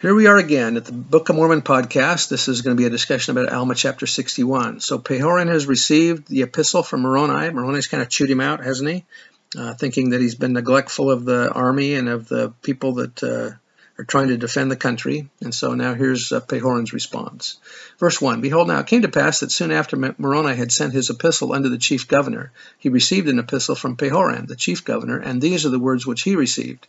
Here we are again at the Book of Mormon podcast. This is going to be a discussion about Alma chapter 61. So Pahoran has received the epistle from Moroni. Moroni's kind of chewed him out, hasn't he? Uh, thinking that he's been neglectful of the army and of the people that uh, are trying to defend the country. And so now here's uh, Pahoran's response. Verse 1 Behold, now it came to pass that soon after Moroni had sent his epistle unto the chief governor, he received an epistle from Pahoran, the chief governor, and these are the words which he received.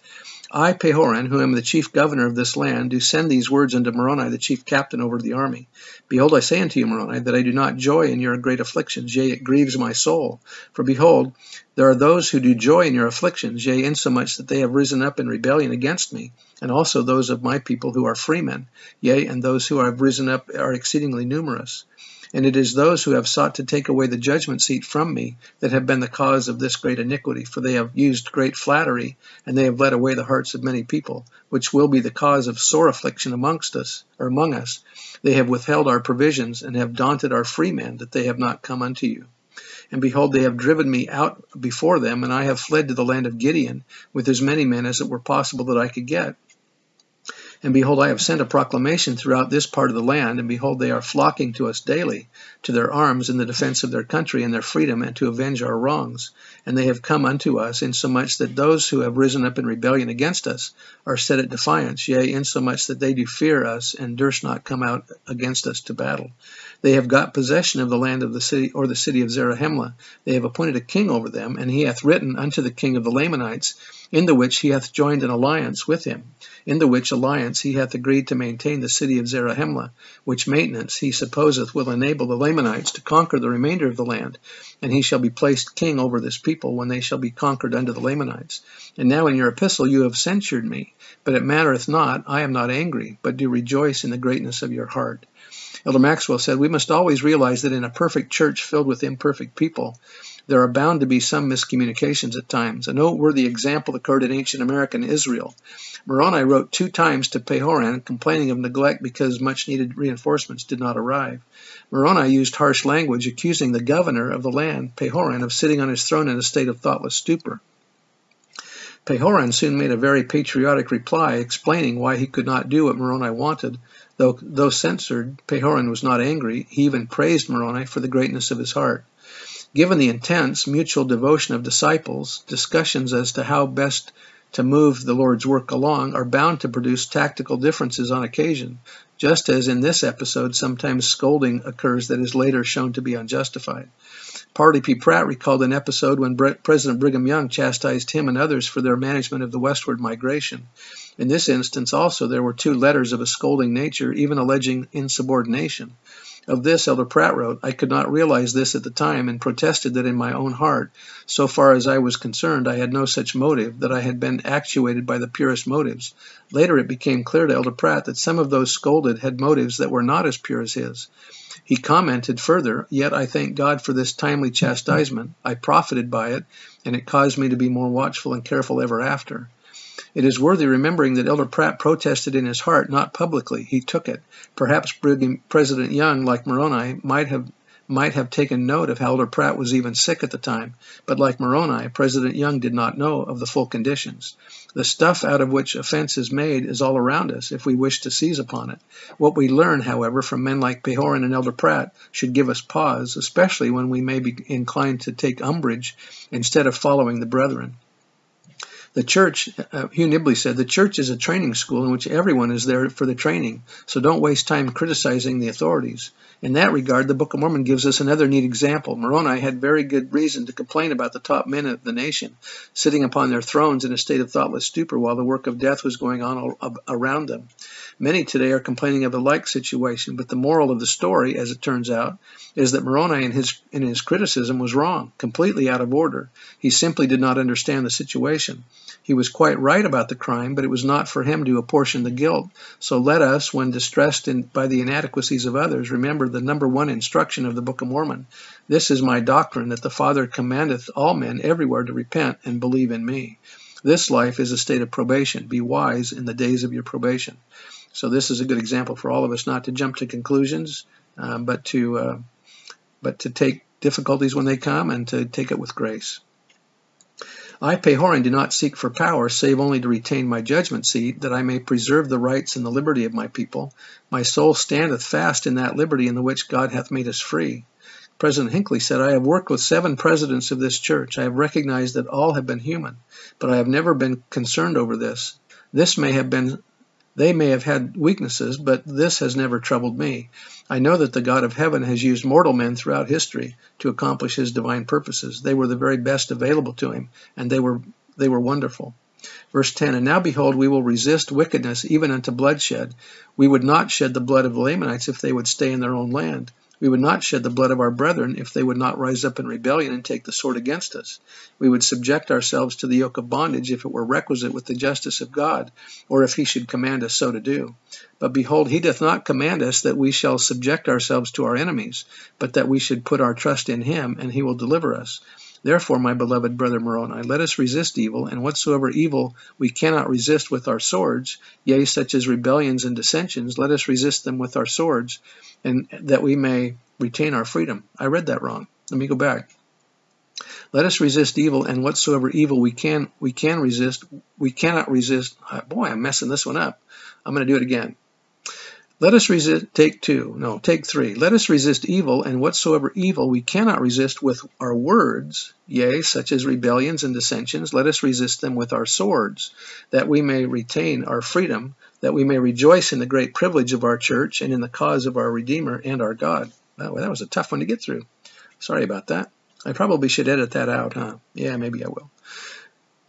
I, Pahoran, who am the chief governor of this land, do send these words unto Moroni, the chief captain over the army. Behold, I say unto you, Moroni, that I do not joy in your great afflictions, yea, it grieves my soul. For behold, there are those who do joy in your afflictions, yea, insomuch that they have risen up in rebellion against me, and also those of my people who are freemen, yea, and those who have risen up are exceedingly numerous. And it is those who have sought to take away the judgment seat from me that have been the cause of this great iniquity, for they have used great flattery, and they have led away the hearts of many people, which will be the cause of sore affliction amongst us, or among us. They have withheld our provisions, and have daunted our freemen, that they have not come unto you. And behold, they have driven me out before them, and I have fled to the land of Gideon, with as many men as it were possible that I could get. And behold, I have sent a proclamation throughout this part of the land, and behold, they are flocking to us daily, to their arms in the defense of their country and their freedom, and to avenge our wrongs. And they have come unto us, insomuch that those who have risen up in rebellion against us are set at defiance, yea, insomuch that they do fear us, and durst not come out against us to battle. They have got possession of the land of the city, or the city of Zarahemla. They have appointed a king over them, and he hath written unto the king of the Lamanites, in the which he hath joined an alliance with him, in the which alliance he hath agreed to maintain the city of Zarahemla, which maintenance he supposeth will enable the Lamanites to conquer the remainder of the land, and he shall be placed king over this people when they shall be conquered under the Lamanites. And now in your epistle you have censured me, but it mattereth not, I am not angry, but do rejoice in the greatness of your heart. Elder Maxwell said, We must always realize that in a perfect church filled with imperfect people, there are bound to be some miscommunications at times. A noteworthy example occurred in ancient American Israel. Moroni wrote two times to Pahoran complaining of neglect because much needed reinforcements did not arrive. Moroni used harsh language accusing the governor of the land, Pahoran, of sitting on his throne in a state of thoughtless stupor. Pahoran soon made a very patriotic reply explaining why he could not do what Moroni wanted. Though, though censored, Pahoran was not angry. He even praised Moroni for the greatness of his heart. Given the intense mutual devotion of disciples, discussions as to how best to move the Lord's work along are bound to produce tactical differences on occasion, just as in this episode sometimes scolding occurs that is later shown to be unjustified. Parley P. Pratt recalled an episode when President Brigham Young chastised him and others for their management of the westward migration. In this instance also there were two letters of a scolding nature, even alleging insubordination. Of this, Elder Pratt wrote, I could not realize this at the time and protested that in my own heart, so far as I was concerned, I had no such motive, that I had been actuated by the purest motives. Later it became clear to Elder Pratt that some of those scolded had motives that were not as pure as his. He commented further, Yet I thank God for this timely chastisement. I profited by it, and it caused me to be more watchful and careful ever after. It is worthy remembering that Elder Pratt protested in his heart, not publicly. He took it. Perhaps President Young, like Moroni, might have might have taken note of how Elder Pratt was even sick at the time, but like Moroni, President Young did not know of the full conditions. The stuff out of which offense is made is all around us if we wish to seize upon it. What we learn, however, from men like Pahoran and Elder Pratt should give us pause, especially when we may be inclined to take umbrage instead of following the brethren. The church, uh, Hugh Nibley said, the church is a training school in which everyone is there for the training, so don't waste time criticizing the authorities. In that regard, the Book of Mormon gives us another neat example. Moroni had very good reason to complain about the top men of the nation, sitting upon their thrones in a state of thoughtless stupor while the work of death was going on all around them. Many today are complaining of a like situation, but the moral of the story, as it turns out, is that Moroni in his in his criticism was wrong, completely out of order. He simply did not understand the situation. He was quite right about the crime, but it was not for him to apportion the guilt. So let us, when distressed in, by the inadequacies of others, remember the number one instruction of the Book of Mormon. This is my doctrine that the Father commandeth all men everywhere to repent and believe in me. This life is a state of probation. Be wise in the days of your probation. So this is a good example for all of us not to jump to conclusions, uh, but to uh, but to take difficulties when they come and to take it with grace. I, Pahoran, do not seek for power, save only to retain my judgment seat, that I may preserve the rights and the liberty of my people. My soul standeth fast in that liberty in the which God hath made us free. President Hinckley said, I have worked with seven presidents of this church. I have recognized that all have been human, but I have never been concerned over this. This may have been they may have had weaknesses, but this has never troubled me. I know that the God of heaven has used mortal men throughout history to accomplish his divine purposes. They were the very best available to him, and they were they were wonderful. Verse 10 And now behold, we will resist wickedness even unto bloodshed. We would not shed the blood of the Lamanites if they would stay in their own land. We would not shed the blood of our brethren if they would not rise up in rebellion and take the sword against us. We would subject ourselves to the yoke of bondage if it were requisite with the justice of God, or if he should command us so to do. But behold, he doth not command us that we shall subject ourselves to our enemies, but that we should put our trust in him, and he will deliver us. Therefore, my beloved brother Moroni, let us resist evil, and whatsoever evil we cannot resist with our swords, yea, such as rebellions and dissensions, let us resist them with our swords, and that we may retain our freedom. I read that wrong. Let me go back. Let us resist evil, and whatsoever evil we can we can resist, we cannot resist. Ah, boy, I'm messing this one up. I'm going to do it again. Let us resist, take two, no, take three. Let us resist evil, and whatsoever evil we cannot resist with our words, yea, such as rebellions and dissensions, let us resist them with our swords, that we may retain our freedom, that we may rejoice in the great privilege of our church and in the cause of our Redeemer and our God. Well, that was a tough one to get through. Sorry about that. I probably should edit that out, huh? Yeah, maybe I will.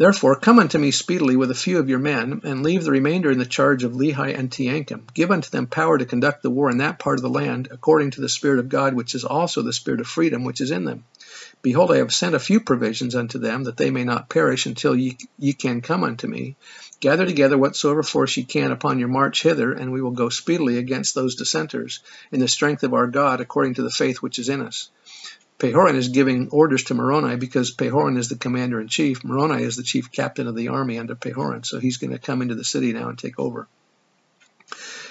Therefore, come unto me speedily with a few of your men, and leave the remainder in the charge of Lehi and Teancum. Give unto them power to conduct the war in that part of the land, according to the Spirit of God, which is also the Spirit of freedom which is in them. Behold, I have sent a few provisions unto them, that they may not perish until ye, ye can come unto me. Gather together whatsoever force ye can upon your march hither, and we will go speedily against those dissenters, in the strength of our God, according to the faith which is in us. Pahoran is giving orders to Moroni because Pahoran is the commander in chief. Moroni is the chief captain of the army under Pahoran, so he's going to come into the city now and take over.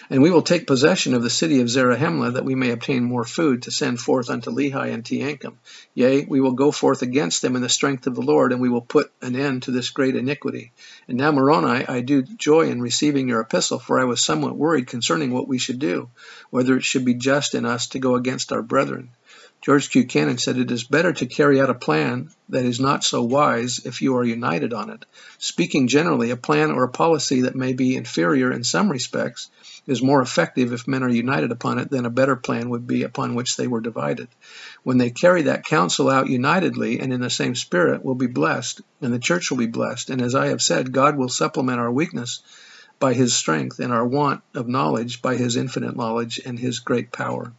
And we will take possession of the city of Zarahemla, that we may obtain more food to send forth unto Lehi and Teancum. Yea, we will go forth against them in the strength of the Lord, and we will put an end to this great iniquity. And now, Moroni, I do joy in receiving your epistle, for I was somewhat worried concerning what we should do, whether it should be just in us to go against our brethren. George Q. Cannon said it is better to carry out a plan that is not so wise if you are united on it. Speaking generally, a plan or a policy that may be inferior in some respects is more effective if men are united upon it than a better plan would be upon which they were divided. When they carry that counsel out unitedly and in the same spirit, will be blessed, and the church will be blessed. And as I have said, God will supplement our weakness by his strength and our want of knowledge by his infinite knowledge and his great power.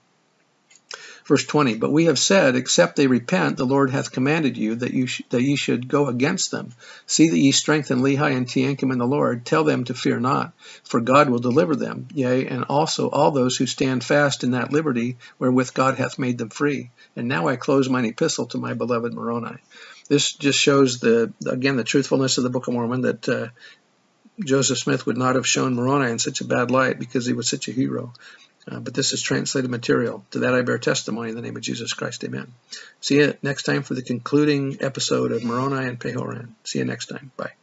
Verse 20, But we have said, Except they repent, the Lord hath commanded you that you sh- that ye should go against them. See that ye strengthen Lehi and Teancum in the Lord. Tell them to fear not, for God will deliver them, yea, and also all those who stand fast in that liberty wherewith God hath made them free. And now I close mine epistle to my beloved Moroni. This just shows the again the truthfulness of the Book of Mormon that uh, Joseph Smith would not have shown Moroni in such a bad light because he was such a hero. Uh, but this is translated material. To that I bear testimony in the name of Jesus Christ. Amen. See you next time for the concluding episode of Moroni and Pahoran. See you next time. Bye.